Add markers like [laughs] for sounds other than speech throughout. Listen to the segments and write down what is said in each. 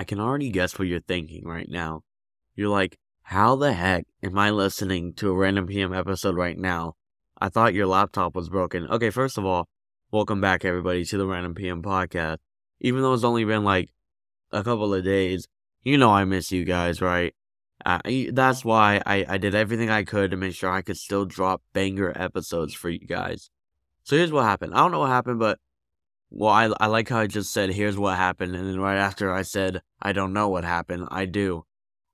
I can already guess what you're thinking right now. You're like, how the heck am I listening to a random PM episode right now? I thought your laptop was broken. Okay, first of all, welcome back everybody to the Random PM podcast. Even though it's only been like a couple of days, you know I miss you guys, right? Uh, that's why I, I did everything I could to make sure I could still drop banger episodes for you guys. So here's what happened. I don't know what happened, but well, I, I like how I just said, here's what happened. And then right after I said, I don't know what happened, I do.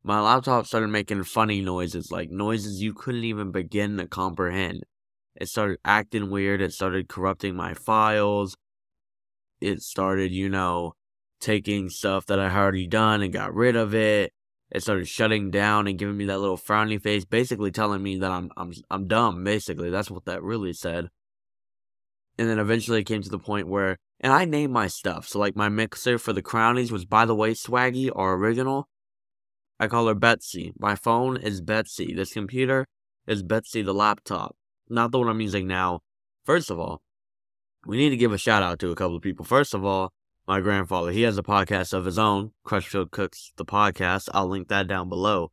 My laptop started making funny noises, like noises you couldn't even begin to comprehend. It started acting weird. It started corrupting my files. It started, you know, taking stuff that I had already done and got rid of it it started shutting down and giving me that little frowny face, basically telling me that I'm I'm I'm dumb. Basically, that's what that really said. And then eventually it came to the point where, and I name my stuff. So like my mixer for the Crownies was, by the way, Swaggy or original. I call her Betsy. My phone is Betsy. This computer is Betsy the laptop, not the one I'm using now. First of all, we need to give a shout out to a couple of people. First of all, my grandfather. He has a podcast of his own, Crutchfield Cooks the podcast. I'll link that down below.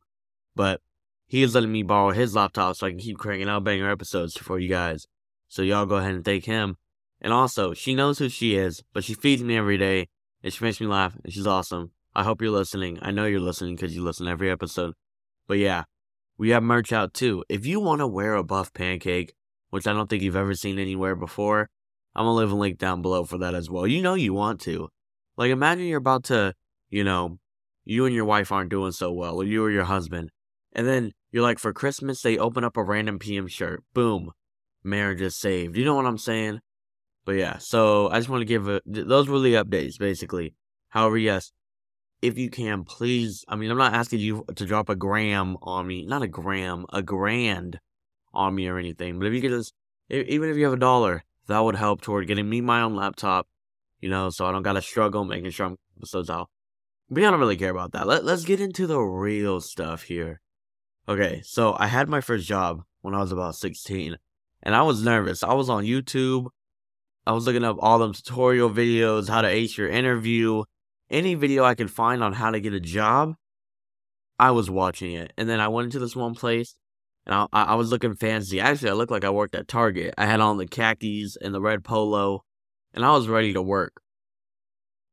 But he is letting me borrow his laptop so I can keep cranking out banger episodes for you guys. So y'all go ahead and thank him. And also, she knows who she is, but she feeds me every day, and she makes me laugh, and she's awesome. I hope you're listening. I know you're listening because you listen every episode. But yeah, we have merch out too. If you want to wear a buff pancake, which I don't think you've ever seen anywhere before, I'm gonna leave a link down below for that as well. You know you want to. Like imagine you're about to, you know, you and your wife aren't doing so well, or you or your husband. And then you're like, for Christmas, they open up a random PM shirt. Boom. Marriage is saved. You know what I'm saying? But yeah, so I just want to give a, those were the updates, basically. However, yes, if you can, please, I mean, I'm not asking you to drop a gram on me, not a gram, a grand on me or anything, but if you could just, even if you have a dollar, that would help toward getting me my own laptop, you know, so I don't gotta struggle making sure I'm episodes out. But I don't really care about that. Let, let's get into the real stuff here. Okay, so I had my first job when I was about 16, and I was nervous. I was on YouTube. I was looking up all them tutorial videos, how to ace your interview, any video I could find on how to get a job. I was watching it, and then I went into this one place, and I, I was looking fancy. Actually, I looked like I worked at Target. I had on the khakis and the red polo, and I was ready to work.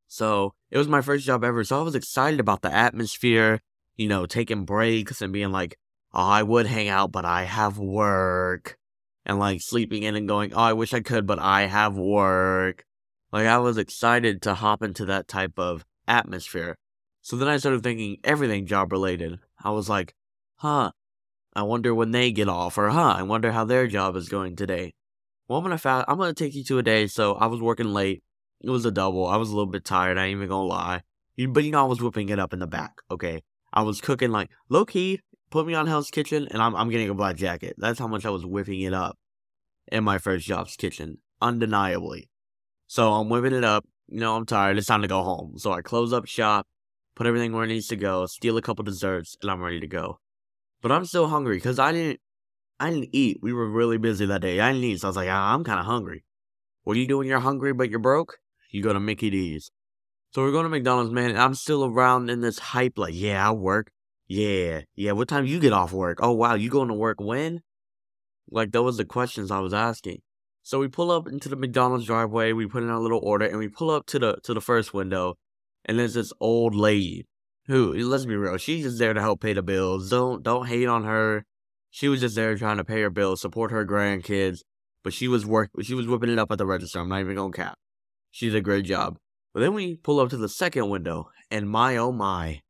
So it was my first job ever. So I was excited about the atmosphere, you know, taking breaks and being like, oh, I would hang out, but I have work. And like sleeping in and going, oh, I wish I could, but I have work. Like I was excited to hop into that type of atmosphere. So then I started thinking everything job related. I was like, huh, I wonder when they get off, or huh, I wonder how their job is going today. Well, I'm gonna fa- I'm gonna take you to a day. So I was working late. It was a double. I was a little bit tired. I ain't even gonna lie. But you know, I was whipping it up in the back. Okay, I was cooking like low key. Put me on Hell's Kitchen, and I'm I'm getting a black jacket. That's how much I was whipping it up in my first job's kitchen, undeniably. So I'm whipping it up. You know, I'm tired. It's time to go home. So I close up shop, put everything where it needs to go, steal a couple desserts, and I'm ready to go. But I'm still hungry because I didn't I didn't eat. We were really busy that day. I didn't eat, so I was like, ah, I'm kind of hungry. What do you do when you're hungry but you're broke? You go to Mickey D's. So we're going to McDonald's, man. I'm still around in this hype, like, yeah, I work. Yeah, yeah. What time you get off work? Oh wow, you going to work when? Like that was the questions I was asking. So we pull up into the McDonald's driveway. We put in our little order, and we pull up to the to the first window, and there's this old lady who, let's be real, she's just there to help pay the bills. Don't don't hate on her. She was just there trying to pay her bills, support her grandkids. But she was work she was whipping it up at the register. I'm not even gonna cap. She did a great job. But then we pull up to the second window, and my oh my,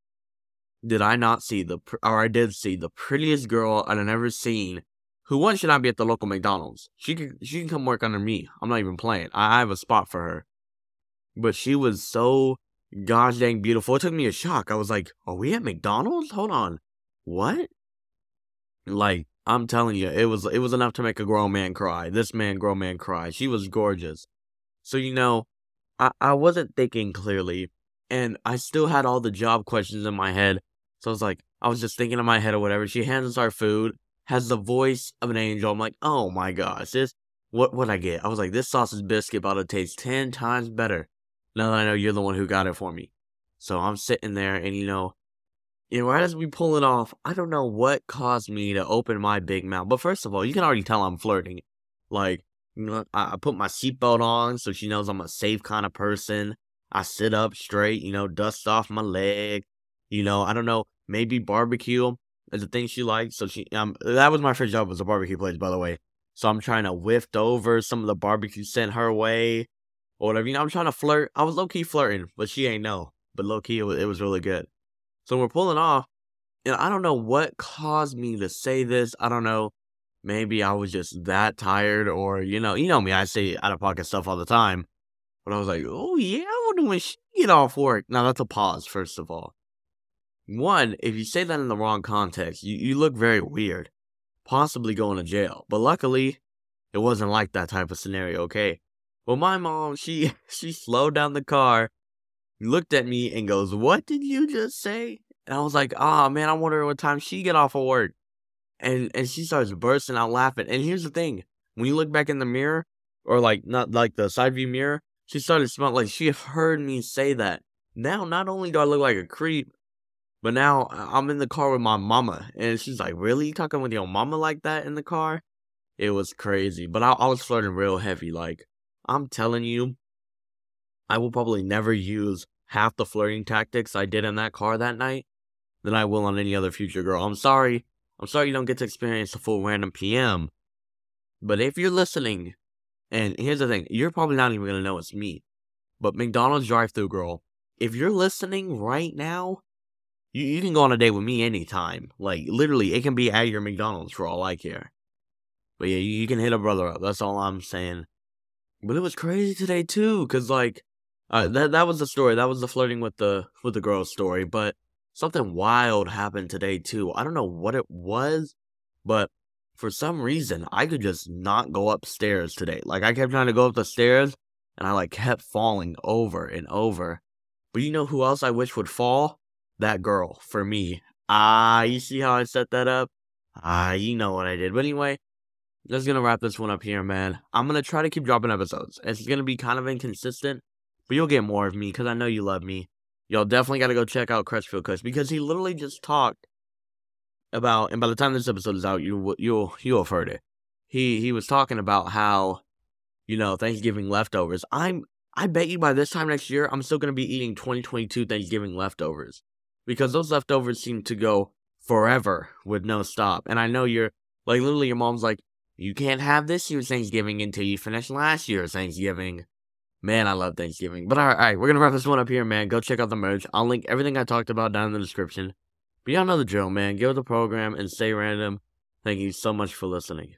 did I not see the or I did see the prettiest girl I'd ever seen. Who one should not be at the local McDonald's? She can she can come work under me. I'm not even playing. I, I have a spot for her. But she was so gosh dang beautiful. It took me a shock. I was like, are we at McDonald's? Hold on. What? Like, I'm telling you, it was it was enough to make a grown man cry. This man, grown man cry. She was gorgeous. So, you know, I, I wasn't thinking clearly. And I still had all the job questions in my head. So I was like, I was just thinking in my head or whatever. She hands us our food, has the voice of an angel. I'm like, oh my gosh, this what what I get? I was like, this sausage biscuit about to taste ten times better now that I know you're the one who got it for me. So I'm sitting there, and you know, you know, right as we pull it off, I don't know what caused me to open my big mouth. But first of all, you can already tell I'm flirting. Like, you know, I, I put my seatbelt on so she knows I'm a safe kind of person. I sit up straight, you know, dust off my leg. You know, I don't know, maybe barbecue is a thing she likes. So she, um, that was my first job was a barbecue place, by the way. So I'm trying to whiff over some of the barbecue sent her way or whatever. You know, I'm trying to flirt. I was low key flirting, but she ain't know. But low key, it was, it was really good. So we're pulling off, and I don't know what caused me to say this. I don't know. Maybe I was just that tired, or you know, you know me. I say out of pocket stuff all the time. But I was like, oh yeah, I wonder when she get off work. Now that's a pause, first of all. One, if you say that in the wrong context, you, you look very weird, possibly going to jail. But luckily, it wasn't like that type of scenario, okay? Well, my mom, [laughs] she she slowed down the car, looked at me, and goes, "What did you just say?" And I was like, "Ah, oh, man, I wonder what time she get off of work." And and she starts bursting out laughing. And here's the thing: when you look back in the mirror, or like not like the side view mirror, she started smelling like she heard me say that. Now, not only do I look like a creep, but now uh, I'm in the car with my mama, and she's like, "Really, you talking with your mama like that in the car?" It was crazy, but I, I was flirting real heavy. Like I'm telling you, I will probably never use half the flirting tactics I did in that car that night than I will on any other future girl. I'm sorry. I'm sorry you don't get to experience the full random PM. But if you're listening, and here's the thing, you're probably not even gonna know it's me. But McDonald's drive through girl, if you're listening right now, you, you can go on a date with me anytime. Like, literally, it can be at your McDonald's for all I care. But yeah, you, you can hit a brother up. That's all I'm saying. But it was crazy today, too, because, like, uh, that that was the story. That was the flirting with the with the girl story. But something wild happened today too. I don't know what it was, but for some reason I could just not go upstairs today. Like I kept trying to go up the stairs, and I like kept falling over and over. But you know who else I wish would fall? That girl for me. Ah, you see how I set that up? Ah, you know what I did. But anyway, just gonna wrap this one up here, man. I'm gonna try to keep dropping episodes. It's gonna be kind of inconsistent, but you'll get more of me because I know you love me. Y'all definitely gotta go check out Crutchfield Cooks because he literally just talked about, and by the time this episode is out, you you'll you'll have heard it. He he was talking about how, you know, Thanksgiving leftovers. I'm I bet you by this time next year, I'm still gonna be eating 2022 Thanksgiving leftovers because those leftovers seem to go forever with no stop. And I know you're like literally your mom's like, you can't have this year's Thanksgiving until you finish last year's Thanksgiving. Man, I love Thanksgiving. But alright, alright, we're gonna wrap this one up here, man. Go check out the merch. I'll link everything I talked about down in the description. But y'all know the drill, man. Give the program and stay random. Thank you so much for listening.